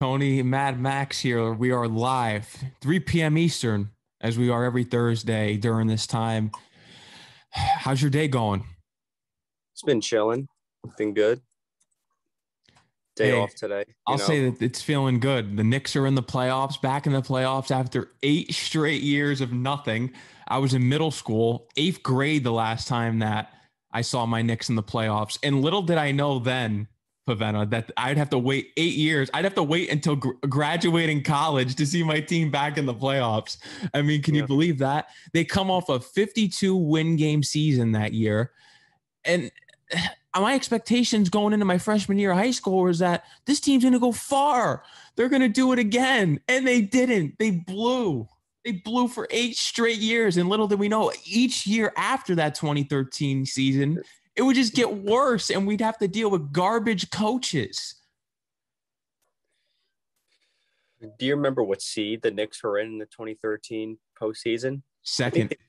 Tony, Mad Max here. We are live, 3 p.m. Eastern, as we are every Thursday during this time. How's your day going? It's been chilling. Been good. Day Hey, off today. I'll know. say that it's feeling good. The Knicks are in the playoffs, back in the playoffs after eight straight years of nothing. I was in middle school, eighth grade, the last time that I saw my Knicks in the playoffs. And little did I know then, Pavena, that I'd have to wait eight years. I'd have to wait until gr- graduating college to see my team back in the playoffs. I mean, can you believe that? They come off a 52 win game season that year. And my expectations going into my freshman year of high school was that this team's going to go far. They're going to do it again. And they didn't. They blew. They blew for eight straight years. And little did we know, each year after that 2013 season, it would just get worse. And we'd have to deal with garbage coaches. Do you remember what seed the Knicks were in in the 2013 postseason? Second.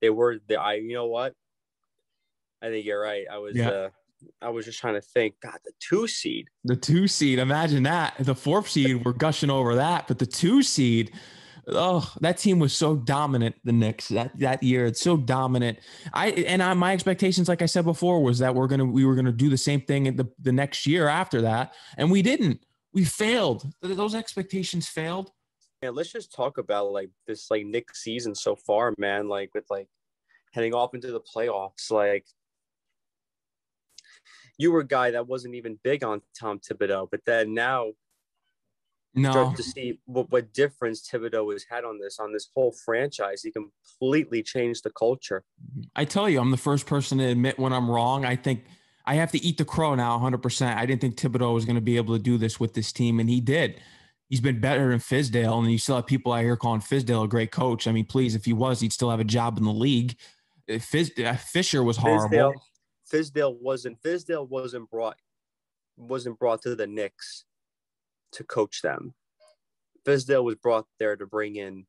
They were the I. You know what? I think you're right. I was. Yeah. Uh, I was just trying to think. God, the two seed. The two seed, imagine that. The fourth seed, we're gushing over that. But the two seed, oh, that team was so dominant. The Knicks that that year, it's so dominant. I and I, my expectations, like I said before, was that we're gonna we were gonna do the same thing the the next year after that, and we didn't. We failed. Those expectations failed. Yeah, let's just talk about like this like Knicks season so far, man. Like with like heading off into the playoffs. Like you were a guy that wasn't even big on Tom Thibodeau, but then now No, start to see what, what difference Thibodeau has had on this on this whole franchise. He completely changed the culture. I tell you, I'm the first person to admit when I'm wrong. I think I have to eat the crow now 100%. I didn't think Thibodeau was going to be able to do this with this team, and he did. He's been better than Fizdale, and you still have people out here calling Fizdale a great coach. I mean, please, if he was, he'd still have a job in the league. Uh, Fis- uh, Fisher was horrible. Fizdale, Fizdale wasn't Fizdale wasn't brought wasn't brought to the Knicks to coach them. Fizdale was brought there to bring in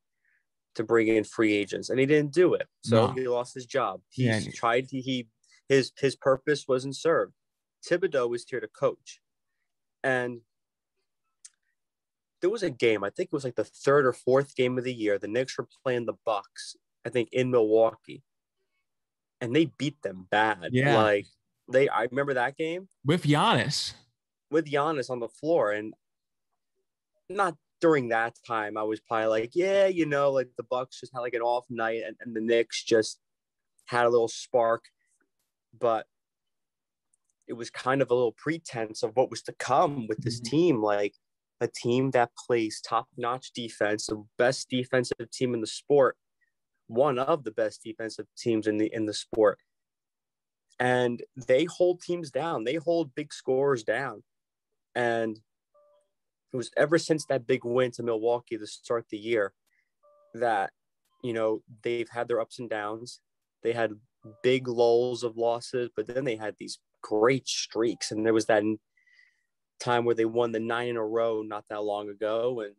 to bring in free agents, and he didn't do it. So No. he lost his job. He Yeah. tried. He, he his his purpose wasn't served. Thibodeau was here to coach, and there was a game. I think it was like the third or fourth game of the year. The Knicks were playing the Bucks. I think in Milwaukee, and they beat them bad. Yeah. like they. I remember that game with Giannis. with Giannis on the floor, and not during that time. I was probably like, yeah, you know, like the Bucks just had like an off night, and, and the Knicks just had a little spark, but it was kind of a little pretense of what was to come with this Mhm. team, like a team that plays top-notch defense, the best defensive team in the sport, one of the best defensive teams in the in the sport. And they hold teams down. They hold big scorers down. And it was ever since that big win to Milwaukee to start the year that, you know, they've had their ups and downs. They had big lulls of losses, but then they had these great streaks. And there was that time where they won the nine in a row not that long ago. And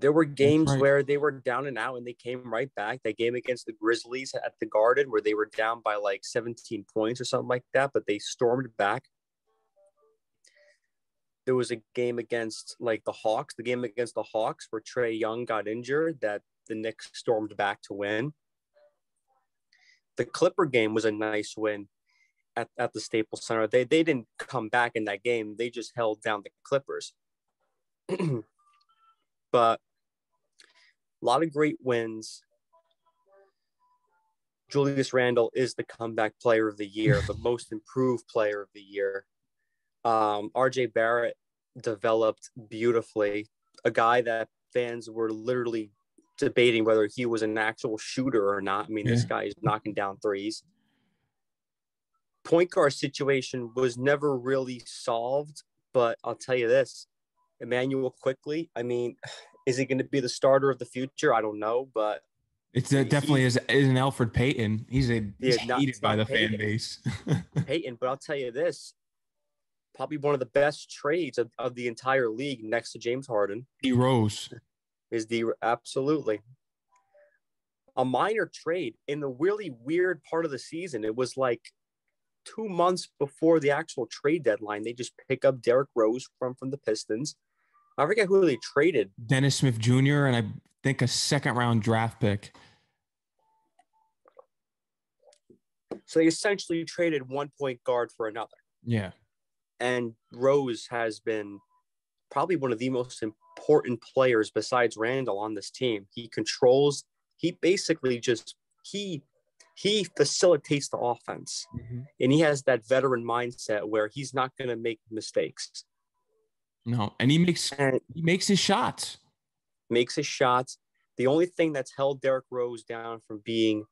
there were games right. where they were down and out and they came right back. That game against the Grizzlies at the Garden where they were down by like 17 points or something like that, but they stormed back. There was a game against like the Hawks, the game against the Hawks where Trae Young got injured that the Knicks stormed back to win. The Clipper game was a nice win at, at the Staples Center. They they didn't come back in that game. They just held down the Clippers. but a lot of great wins. Julius Randle is the comeback player of the year, the most improved player of the year. Um, RJ Barrett developed beautifully, a guy that fans were literally debating whether he was an actual shooter or not. I mean, this guy is knocking down threes. Point guard situation was never really solved, but I'll tell you this Immanuel Quickley, I mean, is he going to be the starter of the future? I don't know, but It's uh, definitely is, is an Elfrid Payton. He's a he's Yeah, not- hated by the not fan base. Payton, but I'll tell you this probably one of the best trades of, of the entire league next to James Harden he rose. is the absolutely a minor trade in the really weird part of the season. It was like two months before the actual trade deadline, they just pick up Derrick Rose from from the Pistons. I forget who they traded. Dennis Smith Jr. and I think a second round draft pick. So they essentially traded one point guard for another. Yeah. And Rose has been probably one of the most important players besides Randle on this team. He controls, he basically just he he facilitates the offense. Mm-hmm. And he has that veteran mindset where he's not going to make mistakes. No, and he makes and he makes his shots. Makes his shots. The only thing that's held Derrick Rose down from being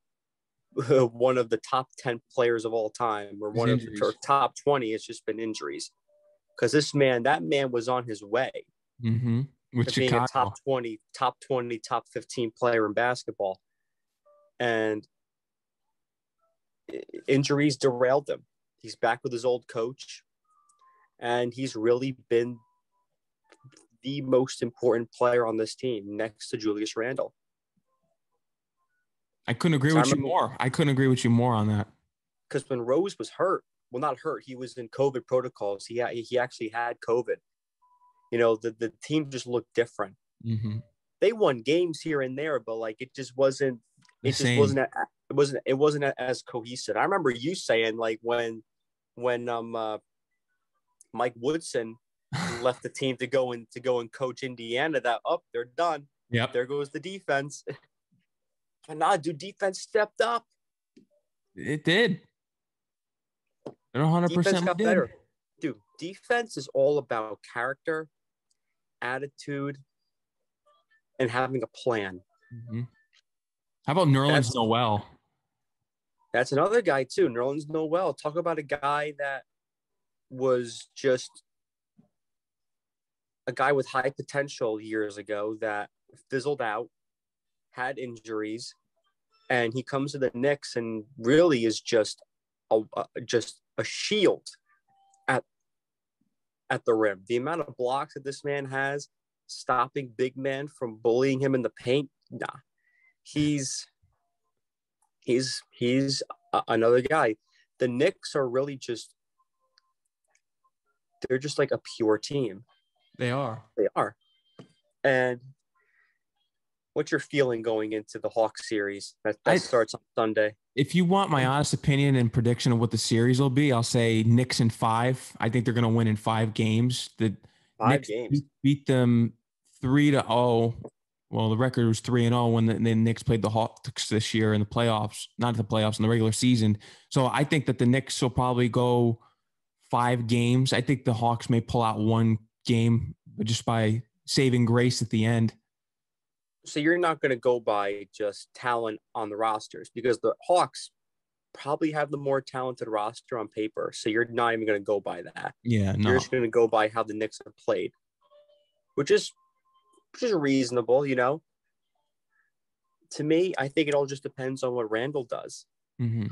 one of the top 10 players of all time or one injuries. of the top 20 has just been injuries. Because this man that man was on his way. Mm-hmm. With being a top 20 top 20 top 15 player in basketball. And injuries derailed him. He's back with his old coach. And he's really been the most important player on this team next to Julius Randle I couldn't agree with you more. I couldn't agree with you more on that. Because when Rose was hurt, well, not hurt, he was in COVID protocols. He he actually had COVID. You know, the the team just looked different. Mm-hmm. They won games here and there, but like it just wasn't. It just wasn't. It wasn't. It wasn't as cohesive. I remember you saying like when when um uh, Mike Woodson left the team to go and to go and coach Indiana that up oh, they're done. Yep. There goes the defense. But nah, dude, defense stepped up. It did. It 100% defense got did. better. Dude, defense is all about character, attitude, and having a plan. Mm-hmm. How about Nerlens Noel? That's another guy too. Nerlens Noel. Talk about a guy that was just a guy with high potential years ago that fizzled out had injuries, and he comes to the Knicks and really is just a, just a shield at at the rim. The amount of blocks that this man has, stopping big men from bullying him in the paint, nah, he's he's he's another guy. The Knicks are really just they're just like a pure team. They are. They are. And what's your feeling going into the Hawks series that, that I, starts on Sunday? If you want my honest opinion and prediction of what the series will be, I'll say Knicks in five. I think they're going to win in five games. The five Knicks games beat, them three to zero. Well, the record was three and zero when the, the Knicks played the Hawks this year in the playoffs, not the playoffs in the regular season. So I think that the Knicks will probably go five games. I think the Hawks may pull out one game just by saving grace at the end so you're not going to go by just talent on the rosters because the Hawks probably have the more talented roster on paper. So you're not even going to go by that. Yeah, no. You're just going to go by how the Knicks have played, which is which is reasonable, you know. To me, I think it all just depends on what Randle does. Mm-hmm.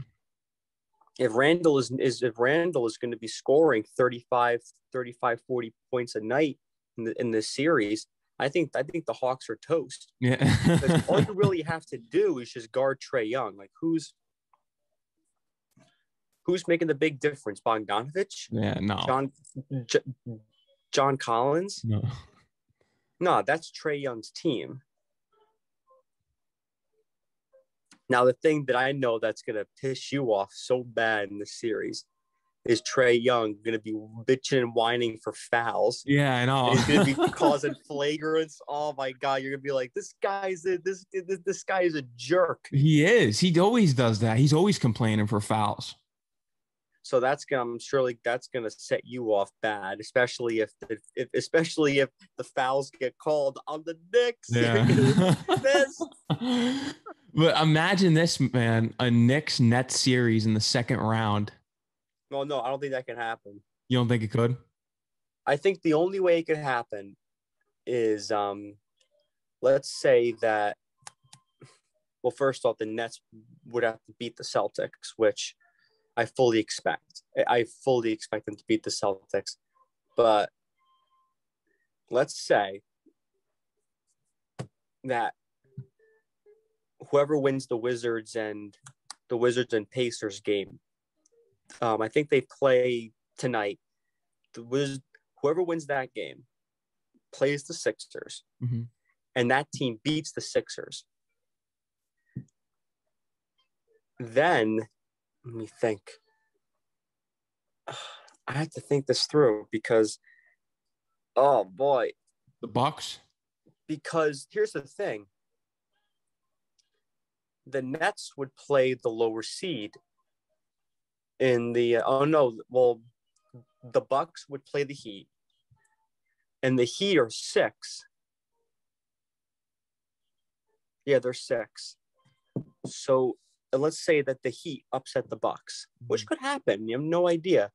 If Randle is, is if Randle is going to be scoring 35, 35, 40 points a night in, the, in this series, I think I think the Hawks are toast. Yeah. all you really have to do is just guard Trae Young. Like who's who's making the big difference? Bogdanovich? Yeah, no. John J- John Collins? No. No, that's Trae Young's team. Now the thing that I know that's gonna piss you off so bad in this series is Trae Young going to be bitching and whining for fouls? Yeah, I know. he's going to be causing flagrants. Oh my god, you're going to be like, this guy's a, this, this this guy is a jerk. He is. He always does that. He's always complaining for fouls. So that's gonna, I'm sure, like that's gonna set you off bad, especially if, the, if especially if the fouls get called on the Knicks. Yeah. but imagine this, man, a Knicks Nets series in the second round well, no, I don't think that can happen. You don't think it could? I think the only way it could happen is um let's say that well, first off, the Nets would have to beat the Celtics, which I fully expect. I fully expect them to beat the Celtics. But let's say that whoever wins the Wizards and the Wizards and Pacers game Um, I think they play tonight. The Wiz- whoever wins that game plays the Sixers, Mhm. and that team beats the Sixers. Then let me think. I have to think this through because, oh boy, The Bucks. because here's the thing the nets would play the lower seed in the oh no well the bucks would play the heat and the heat are six. Yeah they're six. So let's say that the heat upset the bucks which mm-hmm. could happen. You have no idea.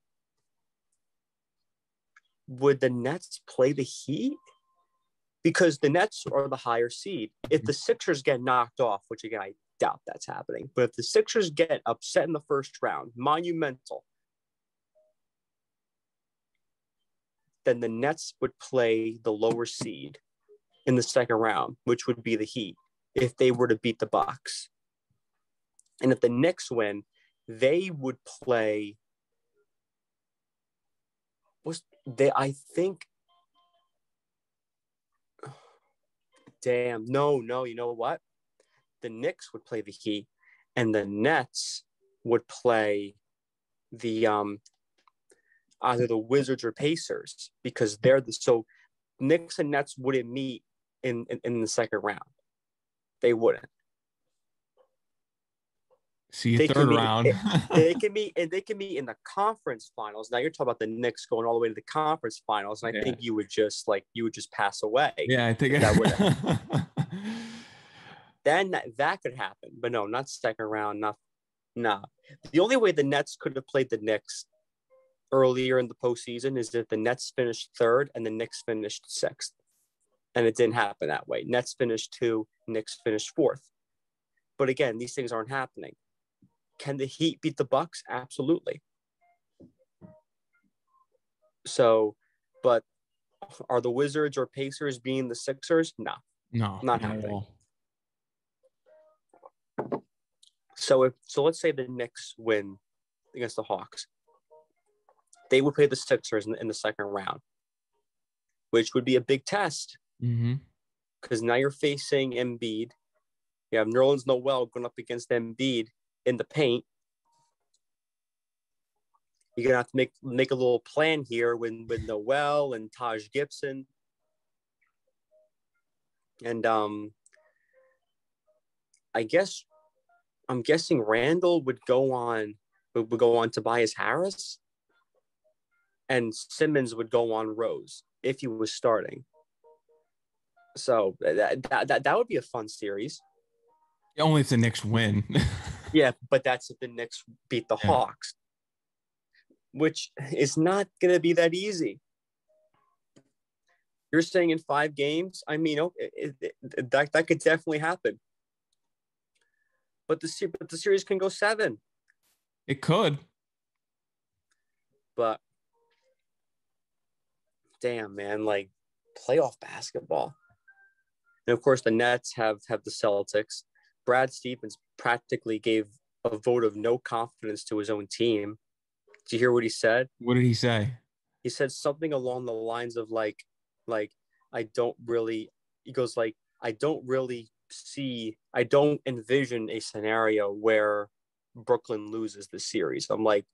Would the nets play the heat? Because the Nets are the higher seed. If the mm-hmm. Sixers get knocked off, which again I doubt that's happening, but if the Sixers get upset in the first round, monumental, then the Nets would play the lower seed in the second round, which would be the Heat, if they were to beat the Bucks. And if the Knicks win, they would play. Was they? I think damn, no, no, you know what? The Knicks would play the Heat, and the Nets would play the um either the Wizards or Pacers because they're the so Knicks and Nets wouldn't meet in in, in the second round. They wouldn't. See you They third can meet- round. They can meet and they can meet in the conference finals. Now you're talking about the Knicks going all the way to the conference finals, and I Yeah. think you would just like you would just pass away. yeah, I think That then that, that could happen. But no, not second round. Not nah. The only way the Nets could have played the Knicks earlier in the postseason is if the Nets finished third and the Knicks finished sixth. And it didn't happen that way. Nets finished two, Knicks finished fourth. But again, these things aren't happening. Can the Heat beat the Bucks? Absolutely. So, but are the Wizards or Pacers being the Sixers? No. no, Not happening. all. So if so, let's say the Knicks win against the Hawks. They would play the Sixers in, in the second round, which would be a big test because now you're facing Embiid. You have Nerlens Noel going up against Embiid in the paint. You're gonna have to make make a little plan here with with Noel and Taj Gibson, and um, I guess I'm guessing Randle would go on would, go on Tobias Harris, and Simmons would go on Rose if he was starting. So that, that, that, would be a fun series. Only if the Knicks win. Yeah, but that's if the Knicks beat the Yeah. Hawks, which is not going to be that easy. You're saying in five games? I mean, oh, it, it, it- that, that could definitely happen. But the, but the series can go seven. it could. But damn, man, like playoff basketball. And of course, the Nets have have the Celtics. Brad Stevens practically gave a vote of no confidence to his own team. Did you hear what he said? What did he say? He said something along the lines of like, like I don't really. He goes like, I don't really see. I don't envision a scenario where Brooklyn loses the series. I'm like,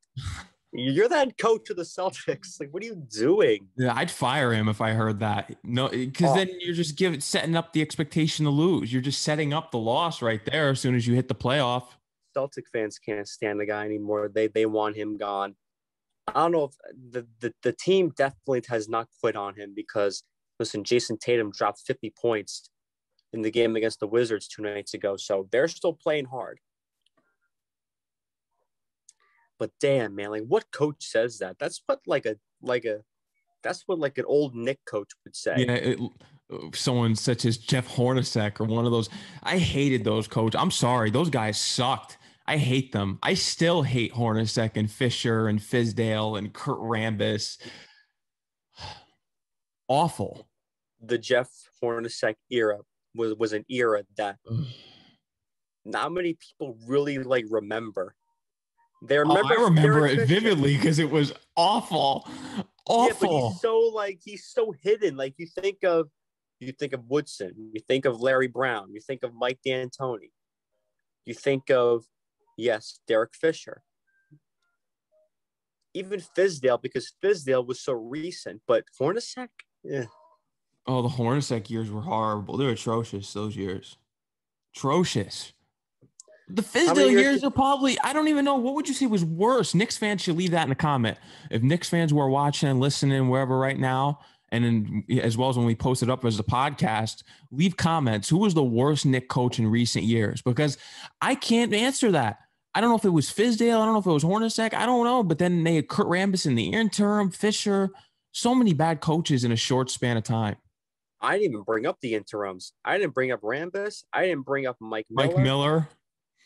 you're that coach of the Celtics. Like, what are you doing? Yeah, I'd fire him if I heard that. No, because Oh. then you're just giving setting up the expectation to lose. You're just setting up the loss right there as soon as you hit the playoff. Celtic fans can't stand the guy anymore. They they want him gone. I don't know if the, the, the team definitely has not quit on him because listen, Jayson Tatum dropped 50 points in the game against the Wizards two nights ago. So they're still playing hard. But damn, man, like what coach says that? That's what like a like a that's what like an old Knick coach would say. Yeah, it, someone such as Jeff Hornacek or one of those. I hated those coach. I'm sorry, those guys sucked. I hate them. I still hate Hornacek and Fisher and Fizdale and Kurt Rambis. Awful. The Jeff Hornacek era was was an era that not many people really like remember They remember. oh, I remember it vividly because it was awful, awful. Yeah, but he's so like he's so hidden. Like you think of, you think of Woodson, you think of Larry Brown, you think of Mike D'Antoni, you think of, yes, Derek Fisher, even Fizdale because Fizdale was so recent. But Hornacek, yeah, oh, the Hornacek years were horrible. They're atrocious. Those years, atrocious. The Fizdale years years are probably. I don't even know. What would you say was worse? Knicks fans should leave that in the comment. If Knicks fans were watching and listening wherever right now, and then as well as when we post it up as a podcast, leave comments. Who was the worst Knick coach in recent years? Because I can't answer that. I don't know if it was Fizdale. I don't know if it was Hornacek. I don't know. But then they had Kurt Rambis in the interim, Fisher. So many bad coaches in a short span of time. I didn't even bring up the interims. I didn't bring up Rambis. I didn't bring up Mike Miller. Mike Miller.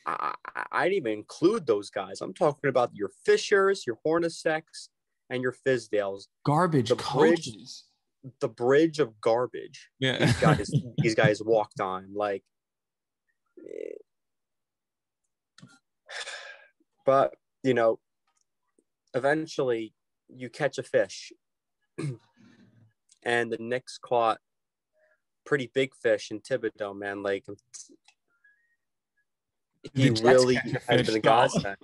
I, I, I didn't even include those guys. I'm talking about your Fishers, your Hornaceks, and your Fizdales. Garbage The bridge- The bridge of garbage. Yeah. These guys, these guys walked on like. eh. But you know, eventually you catch a fish, and the Knicks caught pretty big fish in Thibodeau, man. Like he really catch a has been a though. godsend.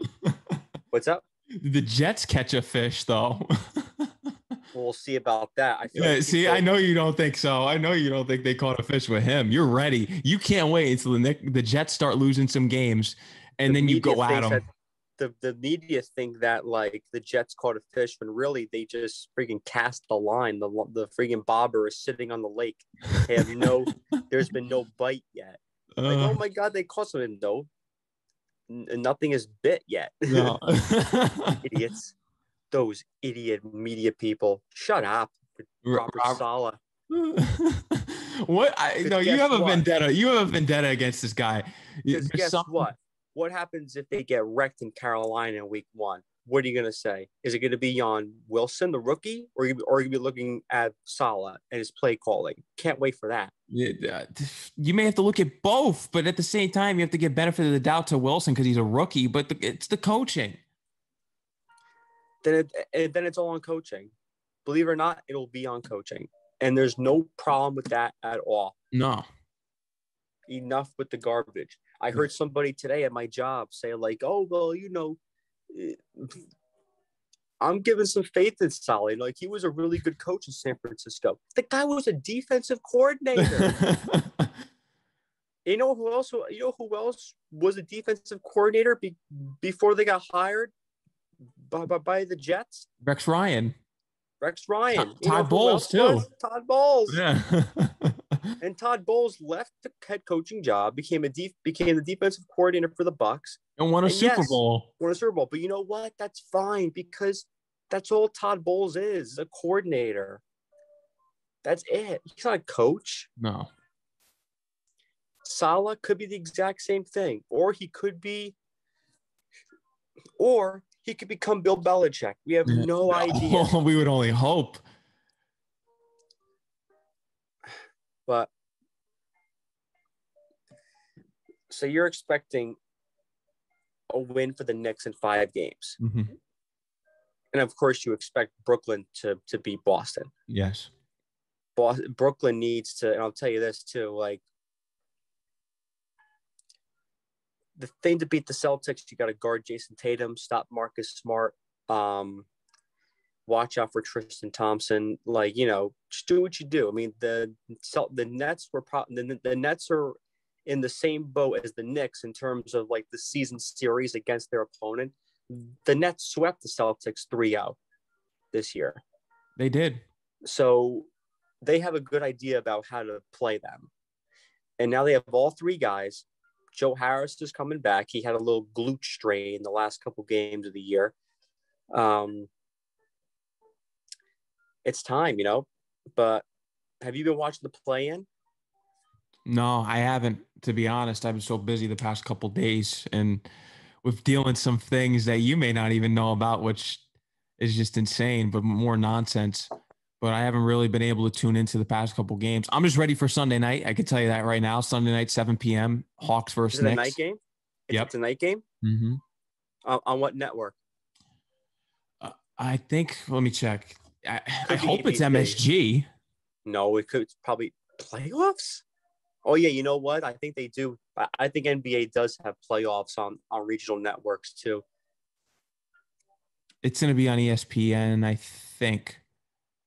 What's up? the Jets catch a fish though. We'll see about that. I feel yeah, like see, people- I know you don't think so. I know you don't think they caught a fish with him. You're ready. You can't wait until the the Jets start losing some games, and the then you go at them. The the media think that like the Jets caught a fish when really they just freaking cast the line. The the freaking bobber is sitting on the lake. They have no. there's been no bite yet. Like Uh, oh my god, they caught something. No, N- nothing is bit yet. no. Idiots. Those idiot media people. Shut up, Robert Rob- Saleh. what? I no. You have a what? vendetta. You have a vendetta against this guy. Guess what? What happens if they get wrecked in Carolina in week one? What are you gonna say? Is it gonna be on Wilson, the rookie, or are you, or you be looking at Saleh and his play calling? Can't wait for that. Yeah, uh, You may have to look at both, but at the same time, you have to give benefit of the doubt to Wilson because he's a rookie. But the, it's the coaching. Then it, then it's all on coaching. Believe it or not, it'll be on coaching, and there's no problem with that at all. No. Enough with the garbage. I heard somebody today at my job say like, "Oh well, you know." eh, I'm giving some faith in Saleh. Like he was a really good coach in San Francisco. The guy was a defensive coordinator. You know who else? You know who else was a defensive coordinator be, before they got hired by, by, by the Jets? Rex Ryan. Rex Ryan. Todd- Todd Bowles, too. Todd Bowles. Yeah. And Todd Bowles left the head coaching job, became a def, became the defensive coordinator for the Bucs, and won a And Super yes. Bowl. won a Super Bowl. But you know what? That's fine because that's all Todd Bowles is, a coordinator. That's it. He's not a coach. No. Saleh could be the exact same thing, or he could be, or he could become Bill Belichick. We have no idea. we would only hope. But so you're expecting a win for the Knicks in five games, Mhm. and of course you expect Brooklyn to to beat Boston. Yes. Boston, Brooklyn needs to, and I'll tell you this too, like the thing to beat the Celtics, you got to guard Jayson Tatum, stop Marcus Smart, um, watch out for Tristan Thompson. Like you know, just do what you do. I mean, the the Nets were pro- the, the Nets are in the same boat as the Knicks in terms of like the season series against their opponent. The Nets swept the Celtics 3 out this year. They did. So they have a good idea about how to play them. And now they have all three guys. Joe Harris is coming back. He had a little glute strain the last couple games of the year. Um, it's time, you know. But have you been watching the play in? No, I haven't. To be honest, I've been so busy the past couple days and with dealing some things that you may not even know about, which is just insane, but more nonsense. But I haven't really been able to tune into the past couple games. I'm just ready for Sunday night. I can tell you that right now. Sunday night, 7 p.m. Hawks versus Knicks. night game? It's, Yep. it's a night game. Mm-hmm. Uh, on what network? Uh, I think. Let me check. I, I hope it's MSG. No, it could probably playoffs. Oh yeah, you know what? I think they do. I, think NBA does have playoffs on on regional networks too. It's going to be on ESPN, I think.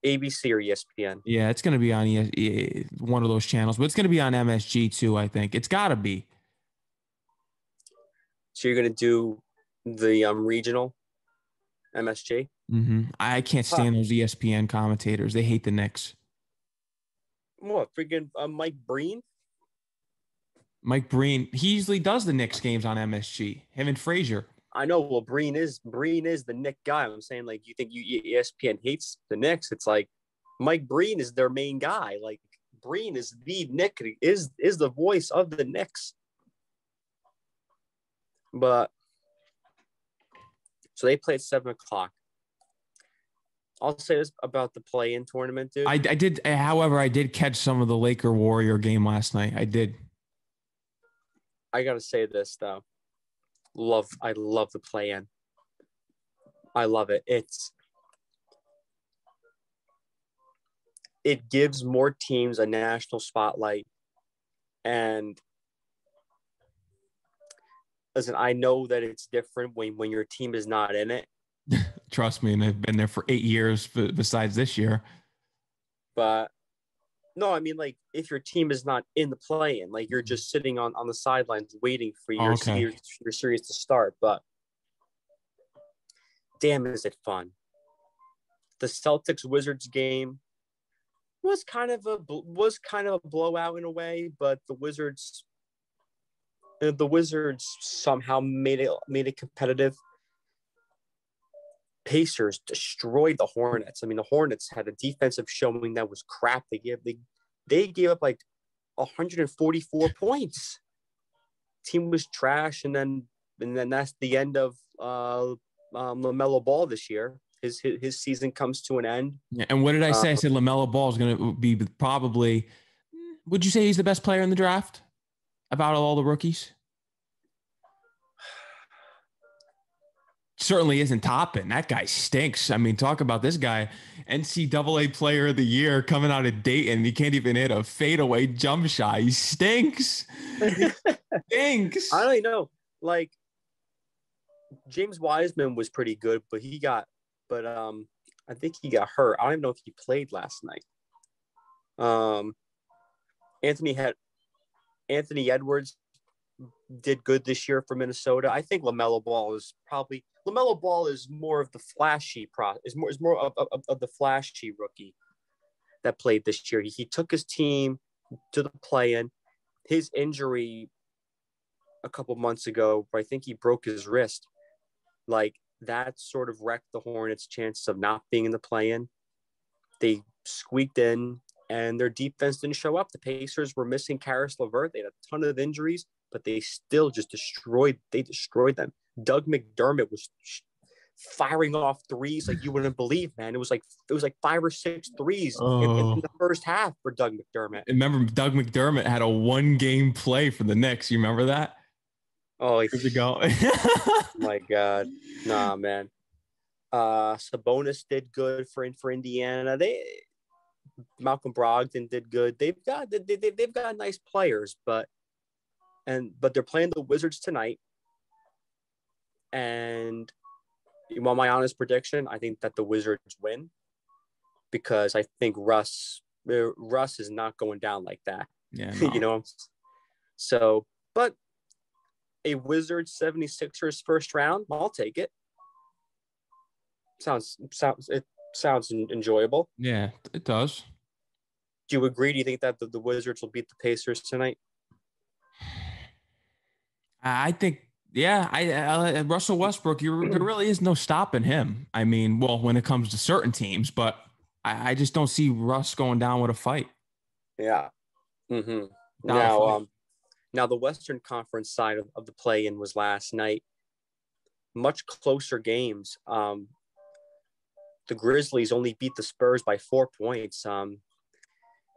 ABC or ESPN. Yeah, it's going to be on ES- one of those channels, but it's going to be on MSG too. I think it's got to be. So you're gonna do the um regional MSG. Mm-hmm. I can't stand those E ESPN commentators. They hate the Knicks. What freaking uh, Mike Breen? Mike Breen, he usually does the Knicks games on MSG. Him and Frazier. I know. Well, Breen is Breen is the Knick guy. I'm saying like you think you ESPN hates the Knicks. It's like Mike Breen is their main guy. Like Breen is the Knick is is the voice of the Knicks. But so they play at seven o'clock. I'll say this about the play-in tournament, dude. I, I did, eh, however, I did catch some of the Laker Warrior game last night. I did. I gotta say this though. Love I love the play in. I love it. It's it gives more teams a national spotlight. And listen, I know that it's different when, when your team is not in it, Trust me, and they've been there for eight years. Besides this year, but no, I mean like if your team is not in the play in, like you're mm. just sitting on, on the sidelines waiting for oh, your, Okay. your your series to start. But damn, is it fun? The Celtics Wizards game was kind of a was kind of a blowout in a way, but the Wizards the Wizards somehow made it made it competitive. Pacers destroyed the Hornets. I mean, the Hornets had a defensive showing that was crap. They gave they they gave up like 144 points. Team was trash, and then and then that's the end of uh, um, LaMelo Ball this year. His, his his season comes to an end. Yeah, and what did I say? I Um, said LaMelo Ball is going to be probably. Would you say he's the best player in the draft? About all the rookies, certainly isn't Toppin. That guy stinks. I mean, talk about this guy, NCAA Player of the Year coming out of Dayton. He can't even hit a fadeaway jump shot. He stinks. stinks. I don't even know. Like James Wiseman was pretty good, but he got, but um, I think he got hurt. I don't even know if he played last night. Um, Anthony had Anthony Edwards did good this year for Minnesota. I think LaMelo Ball is probably LaMelo Ball is more of the flashy pro is more is more of, of, of the flashy rookie that played this year. He, he took his team to the play-in. His injury a couple months ago, I think he broke his wrist. Like that sort of wrecked the Hornets' chances of not being in the play-in. They squeaked in, and their defense didn't show up. The Pacers were missing Caris LeVert. They had a ton of injuries, but they still just destroyed. They destroyed them. Doug McDermott was firing off threes like you wouldn't believe, man. It was like it was like five or six threes in, in Oh. the first half for Doug McDermott. Remember, Doug McDermott had a one game play for the Knicks. You remember that? Oh, Years ago. my god nah man uh sabonis did good for for indiana they malcolm brogdon did good they've got they, they, they've got nice players but and but they're playing the wizards tonight and you my honest prediction i think that the wizards win because i think russ uh, russ is not going down like that. Yeah, you know? So but a wizards 76ers first round i'll take it. Sounds sounds it sounds enjoyable. Yeah, it does. do you agree? Do you think that the, the wizards will beat the pacers tonight? I think, yeah, I, I Russell Westbrook. You, there really is no stopping him. I mean, well, when it comes to certain teams, but I, I just don't see Russ going down with a fight. yeah mm-hmm. Now, now fight. um now the western conference side of, of the play-in was last night much closer games um the grizzlies only beat the spurs by four points um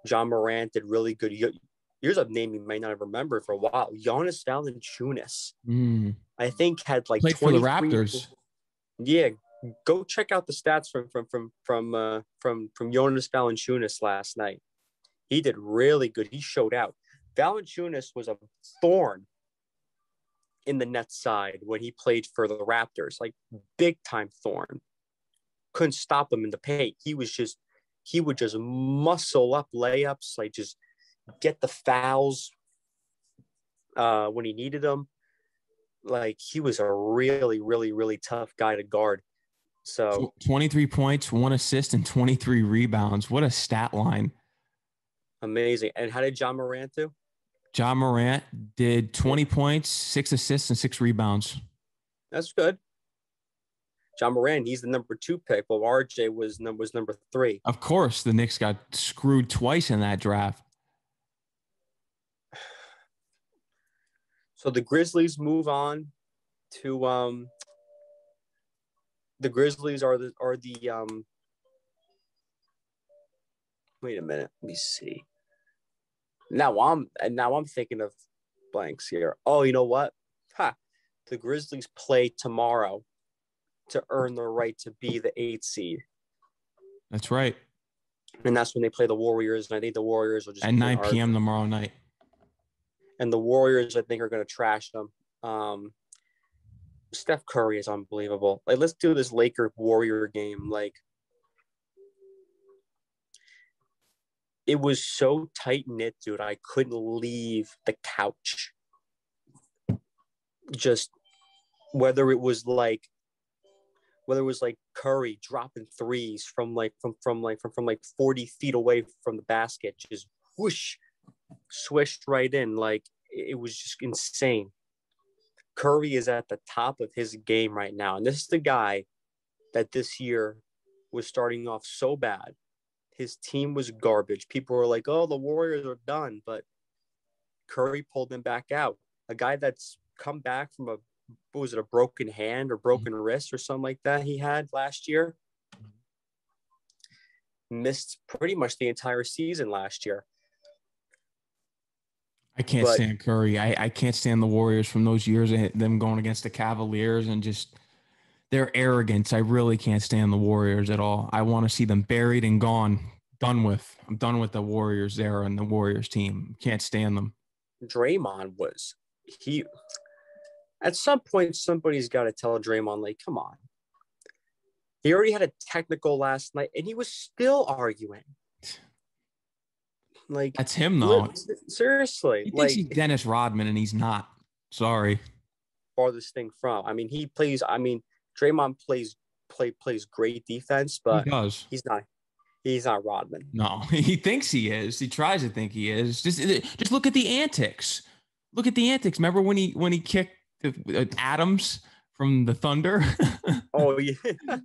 ja morant did really good Here's a name you might not have remembered for a while. Jonas Valanciunas. Mm. I think had like Played for the Raptors. Yeah, go check out the stats from from from from uh, from from Jonas Valanciunas last night. He did really good. He showed out. Valanciunas was a thorn in the net side when he played for the Raptors, like big time thorn. Couldn't stop him in the paint. He was just he would just muscle up layups, like just get the fouls uh, when he needed them. Like he was a really, really, really tough guy to guard. So 23 points, one assist, and 23 rebounds. What a stat line. amazing. And how did Ja Morant do? Ja Morant did 20 points, six assists, and six rebounds. That's good. Ja Morant, he's the number two pick, Well, RJ was number was number three. Of course, the Knicks got screwed twice in that draft. So the Grizzlies move on to um the Grizzlies are the are the um wait a minute, let me see. Now I'm and now I'm thinking of blanks here. Oh, you know what? Ha. The Grizzlies play tomorrow to earn the right to be the eighth seed. That's right. And that's when they play the Warriors. And I think the Warriors will just At 9 are- p.m. tomorrow night. And the Warriors, I think, are going to trash them. Um, Steph Curry is unbelievable. Like, let's do this Laker Warrior game. Like, it was so tight knit, dude. I couldn't leave the couch. Just whether it was like, whether it was like Curry dropping threes from like from from like from from like forty feet away from the basket, just whoosh, swished right in. Like it was just insane. Curry is at the top of his game right now. And this is the guy that this year was starting off so bad. His team was garbage. People were like, oh, the Warriors are done. But Curry pulled them back out. A guy that's come back from a, what was it, a broken hand or broken mm-hmm. wrist or something like that he had last year. Mm-hmm. Missed pretty much the entire season last year. I can't But- stand Curry. I, I can't stand the Warriors from those years, eh, them going against the Cavaliers and just their arrogance. I really can't stand the Warriors at all. I want to see them buried and gone, done with. I'm done with the Warriors there and the Warriors team. Can't stand them. Draymond was he at some point somebody's got to tell Draymond like come on. He already had a technical last night and he was still arguing. Like That's him though. seriously, He like thinks he's Dennis Rodman and he's not. Sorry. farthest thing from. I mean, he plays I mean, Draymond plays play plays great defense, but he does. he's not he's not Rodman. No, he thinks he is. He tries to think he is. Just just look at the antics. Look at the antics. Remember when he when he kicked the, uh, Adams from the Thunder? Oh yeah.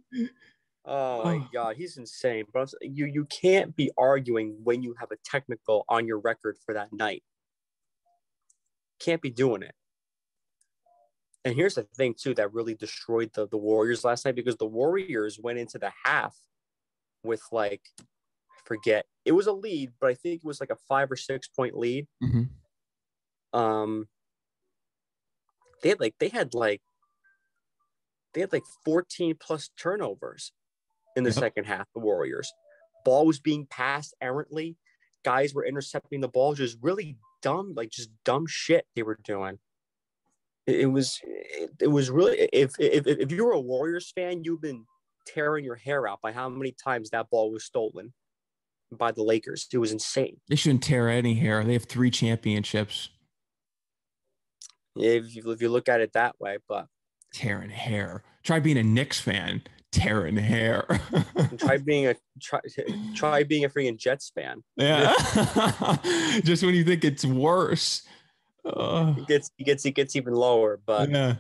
oh my Oh. god, he's insane. But you you can't be arguing when you have a technical on your record for that night. Can't be doing it. And here's the thing too that really destroyed the, the Warriors last night because the Warriors went into the half with like I forget it was a lead, but I think it was like a five or six point lead. Mhm. Um they had like they had like they had like 14 plus turnovers in the Yep. second half, the Warriors. Ball was being passed errantly. Guys were intercepting the ball, just really dumb, like just dumb shit they were doing. It, it was it, it was really if, if if you were a Warriors fan, you've been tearing your hair out by how many times that ball was stolen by the Lakers. It was insane. They shouldn't tear any hair. They have three championships. If you, if you look at it that way, but Tearing hair. Try being a Knicks fan. Tearing hair. try being a try try being a freaking Jets fan. yeah. just when you think it's worse. Uh, It gets it gets it gets even lower. But yeah.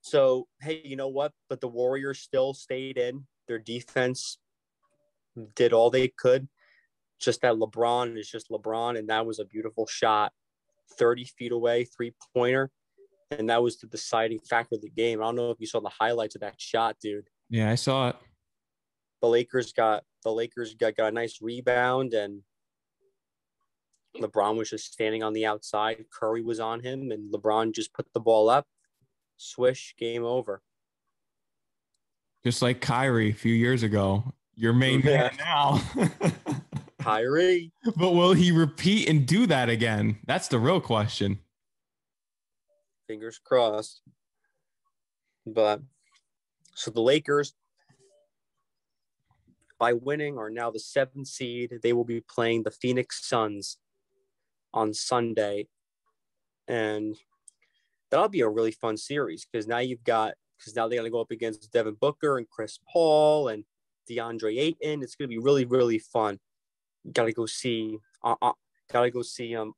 so hey, you know what? But the Warriors still stayed in. Their defense did all they could. Just that LeBron is just LeBron, and that was a beautiful shot, thirty feet away, three pointer, and that was the deciding factor of the game. I don't know if you saw the highlights of that shot, dude. Yeah, I saw it. the Lakers got the Lakers got, got a nice rebound and LeBron was just standing on the outside. Curry was on him and LeBron just put the ball up, swish, game over. Just like Kyrie a few years ago, your main Yeah. man now. Kyrie, but will he repeat and do that again? That's the real question. fingers crossed. But so the Lakers, by winning, are now the seventh seed. They will be playing the Phoenix Suns on Sunday. And that'll be a really fun series because now you've got, because now they're going to go up against Devin Booker and Chris Paul and DeAndre Ayton. It's going to be really, really fun. Got to go see, uh, uh, got to go see um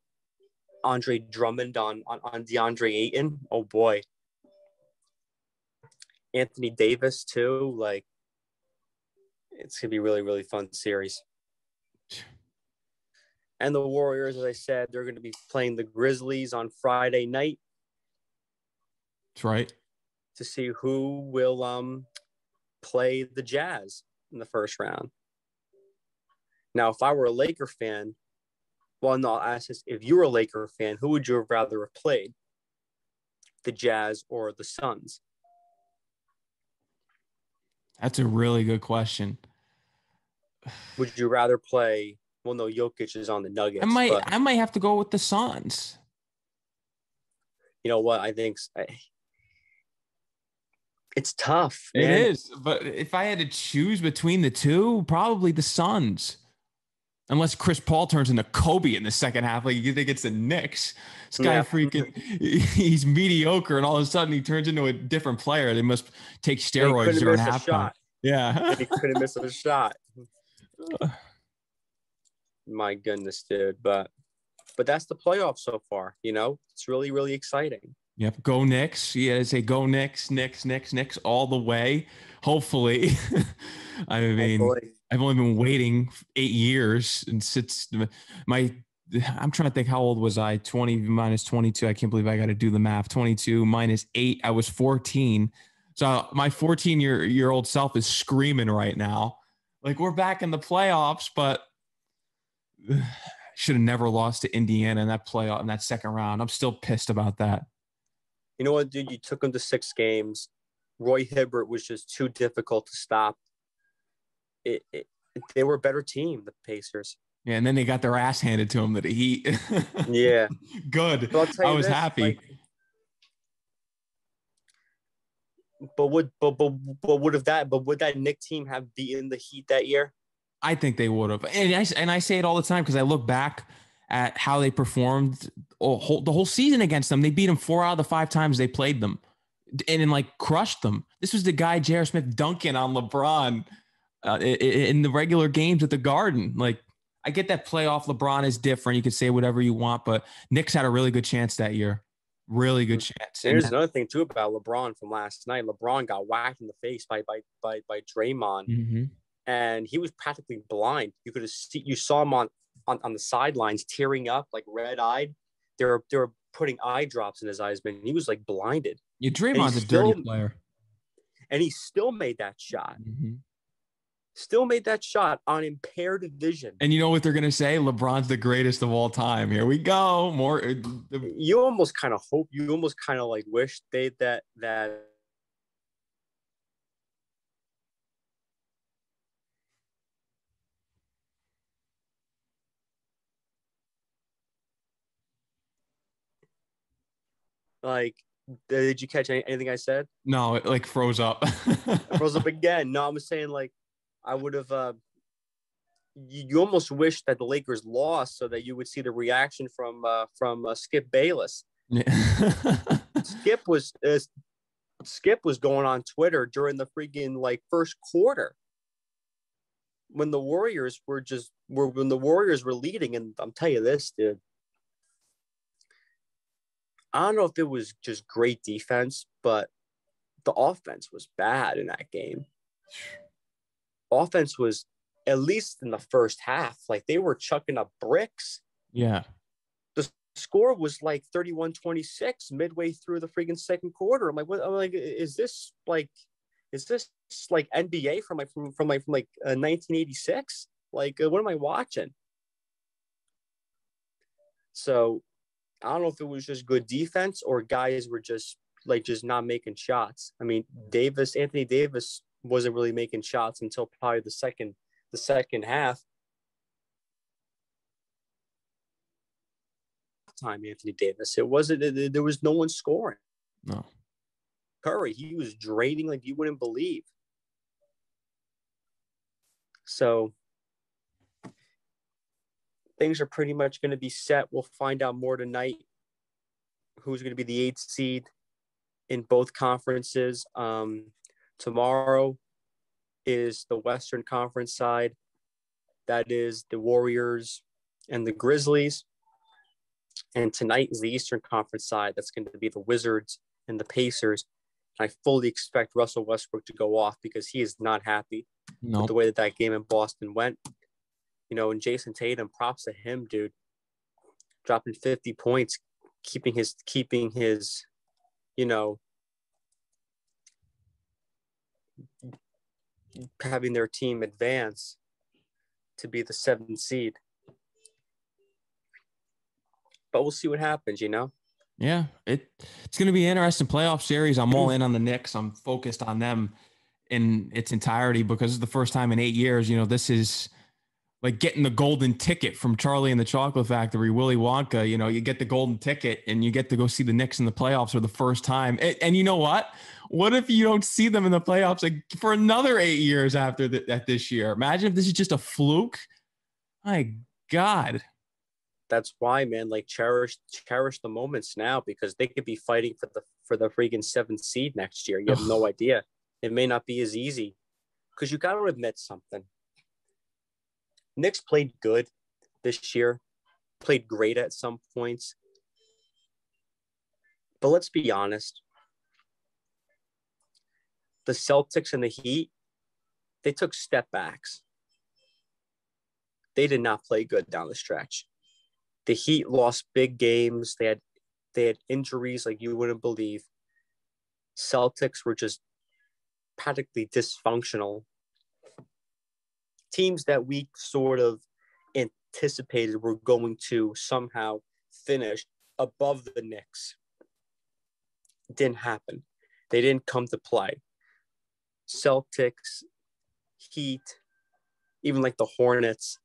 Andre Drummond on, on on DeAndre Ayton. Oh boy. Anthony Davis too. Like it's gonna be really, really fun series. And the Warriors, as I said, they're gonna be playing the Grizzlies on Friday night That's right. to see who will um play the Jazz in the first round. Now, if I were a Laker fan, well, no, I'll ask this: if you were a Laker fan, who would you have rather have played, the Jazz or the Suns? That's a really good question. Would you rather play? Well, no, Jokic is on the Nuggets. I might I might have to go with the Suns. you know what? I think I- it's tough. It man. is, but if I had to choose between the two, probably the Suns. Unless Chris Paul turns into Kobe in the second half, like you think it's the Knicks. This guy Yeah. freaking he's mediocre and all of a sudden he turns into a different player. They must take steroids during halftime. shot. Yeah. He couldn't miss a shot. My goodness, dude. But but that's the playoff so far. You know, it's really really exciting. Yep. Go Knicks. Yeah, say go Knicks, Knicks, Knicks, Knicks all the way. Hopefully. I mean, Hopefully. I've only been waiting eight years and sits my I'm trying to think how old was I? 20 minus 22. I can't believe I got to do the math. 22 minus 8. I was 14. So my 14 year year old self is screaming right now. Like we're back in the playoffs, but should have never lost to Indiana in that playoff in that second round. I'm still pissed about that. You know what, dude? You took him to six games. Roy Hibbert was just too difficult to stop. It, it they were a better team, the Pacers. Yeah, and then they got their ass handed to them That he, Yeah. Good. I was this, happy. like- but would but, but but would have that but would that Knick team have beaten the Heat that year? I think they would have. And I, and I say it all the time because I look back at how they performed whole, the whole season against them. They beat them four out of the five times they played them and then like crushed them. This was the guy, J.R. Smith dunking on LeBron uh, in the regular games at the Garden. Like, I get that playoff LeBron is different. You could say whatever you want, but Knicks had a really good chance that year. Really good chance. And And there's another thing too about LeBron from last night. LeBron got whacked in the face by by by by Draymond, Mhm. and he was practically blind. You could have see you saw him on on, on the sidelines tearing up, like red eyed. They were they were putting eye drops in his eyes, man. He was like blinded, Yeah, Draymond's a dirty still- player. and he still made that shot. Mhm. Still made that shot on impaired vision. And you know what they're gonna say? LeBron's the greatest of all time. Here we go. More. uh, you almost kind of hope you almost kind of like wish they that that like did you catch any, anything i said No, it like froze up. Froze up again no i'm saying like i would have uh you, you almost wish that the lakers lost so that you would see the reaction from uh from uh, skip bayless Yeah. Skip was uh, Skip was going on Twitter during the freaking like first quarter when the Warriors were just were when the Warriors were leading, and I'm telling you this, dude. I don't know if it was just great defense, but the offense was bad in that game. Offense was at least in the first half, like they were chucking up bricks yeah. The score was like 31-26 midway through the freaking second quarter. I'm like, what? I'm like, is this like, is this like NBA from like from from like from like uh, 1986? Like, uh, what am I watching? So, I don't know if it was just good defense or guys were just like just not making shots. I mean, Davis, Anthony Davis wasn't really making shots until probably the second the second half. Time Anthony Davis. It wasn't there was no one scoring. No. Curry, he was draining like you wouldn't believe. So things are pretty much going to be set. We'll find out more tonight who's going to be the eighth seed in both conferences. Um, tomorrow is the Western Conference side. That is the Warriors and the Grizzlies. And tonight is the Eastern Conference side. That's going to be the Wizards and the Pacers. I fully expect Russell Westbrook to go off because he is not happy with the way that that game in Boston went. You know, and Jayson Tatum, props to him, dude. Dropping 50 points, keeping his keeping his, you know, having their team advance to be the seventh seed. But we'll see what happens, you know? Yeah, it it's going to be an interesting playoff series. I'm all mm. in on the Knicks. I'm focused on them in its entirety because it's the first time in eight years. You know, this is like getting the golden ticket from Charlie and the Chocolate Factory, Willy Wonka. You know, you get the golden ticket and you get to go see the Knicks in the playoffs for the first time. And, and you know what? What if you don't see them in the playoffs like for another eight years after the, that this year? Imagine if this is just a fluke. My God that's why, man, like cherish cherish the moments now because they could be fighting for the for the freaking seventh seed next year. You have no idea. It may not be as easy because you got to admit something. Knicks played good this year, played great at some points. But let's be honest. The Celtics and the Heat, they took step backs. They did not play good down the stretch the Heat lost big games. They had they had injuries like you wouldn't believe. Celtics were just practically dysfunctional. Teams that we sort of anticipated were going to somehow finish above the Knicks didn't happen. They didn't come to play. Celtics, Heat, even like the Hornets,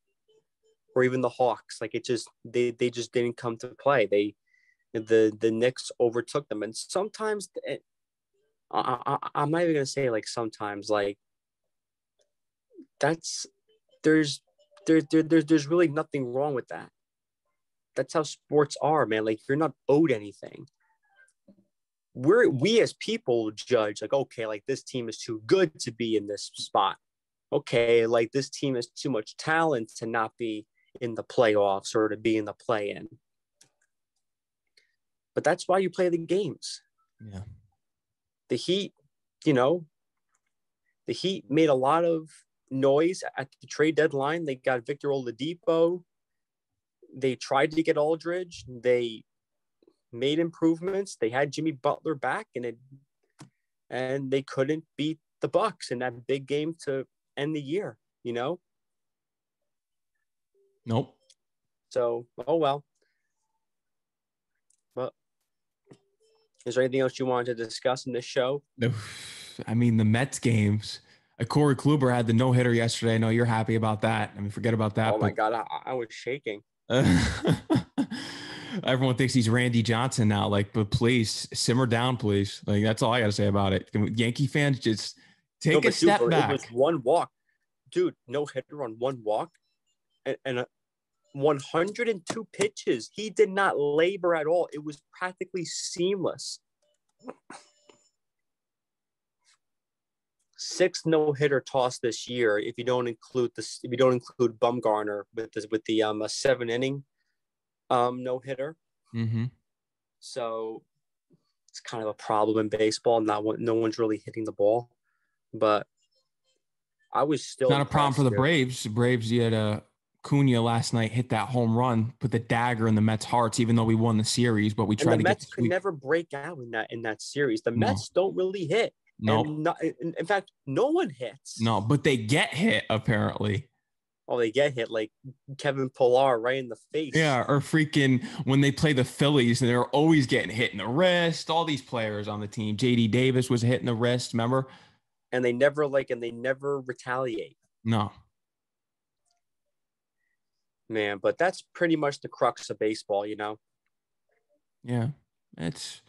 or even the Hawks. Like it just they they just didn't come to play. They the the Knicks overtook them, and sometimes eh, it, I, I, I'm not even gonna say like sometimes like that's there's there, there there's there's really nothing wrong with that. That's how sports are, man. Like you're not owed anything. We're we as people judge like okay, like this team is too good to be in this spot. Okay, like this team has too much talent to not be in the playoffs or to be in the play in. But that's why you play the games. Yeah. The Heat, you know, the Heat made a lot of noise at the trade deadline. They got Victor Oladipo. They tried to get Aldridge. They made improvements. They had Jimmy Butler back, and it and they couldn't beat the Bucks in that big game to end the year. You know, Nope. So, oh well. But is there anything else you wanted to discuss in this show? I mean, the Mets games. Corey Kluber had the no hitter yesterday. I know you're happy about that. I mean, forget about that. Oh my god, I, I was shaking. everyone thinks he's Randy Johnson now. Like, but please simmer down, please. Like, that's all I got to say about it. Yankee fans just take no, a step dude, back. It was one walk, dude. No hitter on one walk, and, and 102 pitches. He did not labor at all. It was practically seamless. Six no hitter toss this year. If you don't include this, if you don't include Bumgarner with this with the um a seven inning um no hitter. Mm-hmm. So it's kind of a problem in baseball. Not one, no one's really hitting the ball, but I was still not a problem for the Braves. Braves, you had a Cunha last night hit that home run, put the dagger in the Mets' hearts, even though we won the series. But we tried and the to Mets get. could never break out in that in that series. The Mets no. don't really hit. No, in, in fact, no one hits. No, but they get hit apparently. oh, they get hit like Kevin Pillar right in the face. Yeah, or freaking when they play the Phillies and they're always getting hit in the wrist. All these players on the team. JD Davis was hitting the wrist, remember? And they never like and they never retaliate. No. Man, but that's pretty much the crux of baseball, you know. Yeah. It's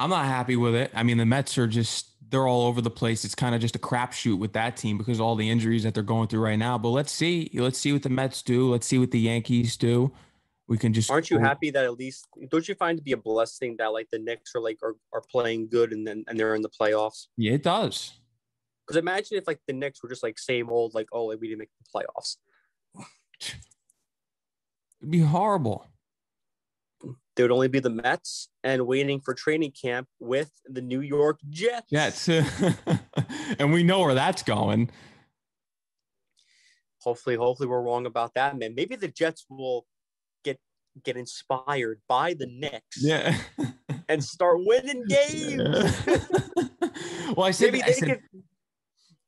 I'm not happy with it. I mean, the Mets are just they're all over the place. It's kind of just a crapshoot with that team because of all the injuries that they're going through right now. But let's see. Let's see what the Mets do. Let's see what the Yankees do. We can just aren't you happy that at least don't you find it to be a blessing that like the Knicks are like are, are playing good and then and they're in the playoffs? Yeah, it does. Because imagine if like the Knicks were just like same old like oh like we didn't make the playoffs. It'd be horrible. There would only be the Mets and waiting for training camp with the New York Jets. Jets. and we know where that's going. Hopefully, hopefully we're wrong about that, man. Maybe the Jets will get get inspired by the Knicks. Yeah. and start winning games. well, I said, maybe they I said, could,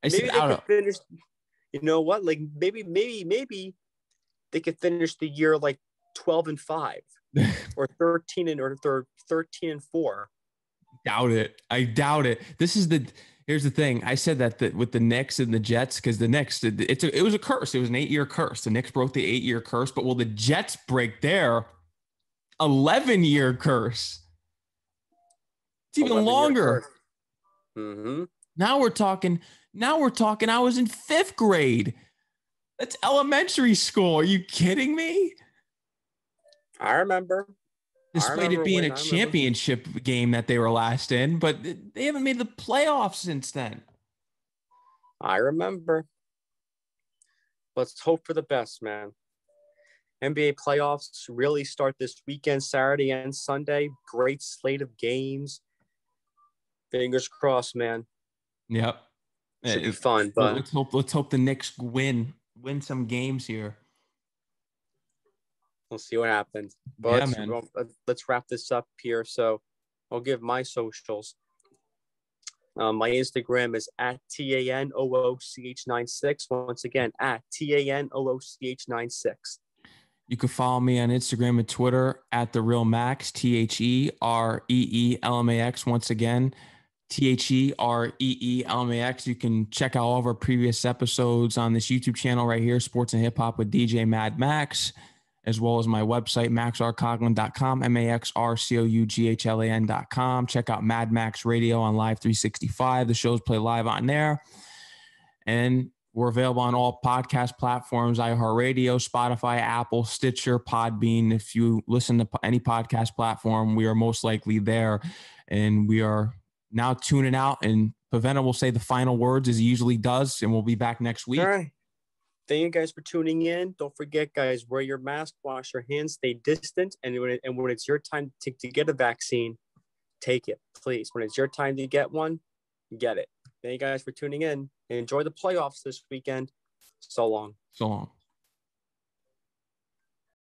I said, maybe they could finish. You know what? Like maybe, maybe, maybe they could finish the year like 12 and 5 or 13 and or 13 and 4 doubt it. I doubt it. This is the here's the thing. I said that the, with the Knicks and the Jets because the Knicks it's a, it was a curse. It was an eight year curse. The Knicks broke the eight year curse but will the Jets break their 11 year curse? It's even longer. mm-hmm. now we're talking now we're talking i was in fifth grade. That's elementary school. Are you kidding me I remember. Despite I remember it being a championship game that they were last in, but they haven't made the playoffs since then. I remember. Let's hope for the best, man. NBA playoffs really start this weekend, Saturday and Sunday. Great slate of games. Fingers crossed, man. Yep. Should be fun, but let's hope let's hope the Knicks win win some games here. We'll see what happens. But yeah, let's, man. let's wrap this up here. So I'll give my socials. Um, my Instagram is at T A N O O C H 96. Once again, at T A N O O C H 96. You can follow me on Instagram and Twitter at the real Max, T H E R E E L M A X. Once again, T H E R E E L M A X. You can check out all of our previous episodes on this YouTube channel right here, Sports and Hip Hop with DJ Mad Max as well as my website, maxrcoughlan.com, M A X R C O U G H L A N.com. Check out Mad Max Radio on Live 365. The shows play live on there. And we're available on all podcast platforms iHeartRadio, Spotify, Apple, Stitcher, Podbean. If you listen to any podcast platform, we are most likely there. And we are now tuning out. And Paventa will say the final words as he usually does. And we'll be back next week. Thank you guys for tuning in. Don't forget, guys, wear your mask, wash your hands, stay distant, and when, it, and when it's your time to, to get a vaccine, take it, please. When it's your time to get one, get it. Thank you guys for tuning in and enjoy the playoffs this weekend. So long. So long.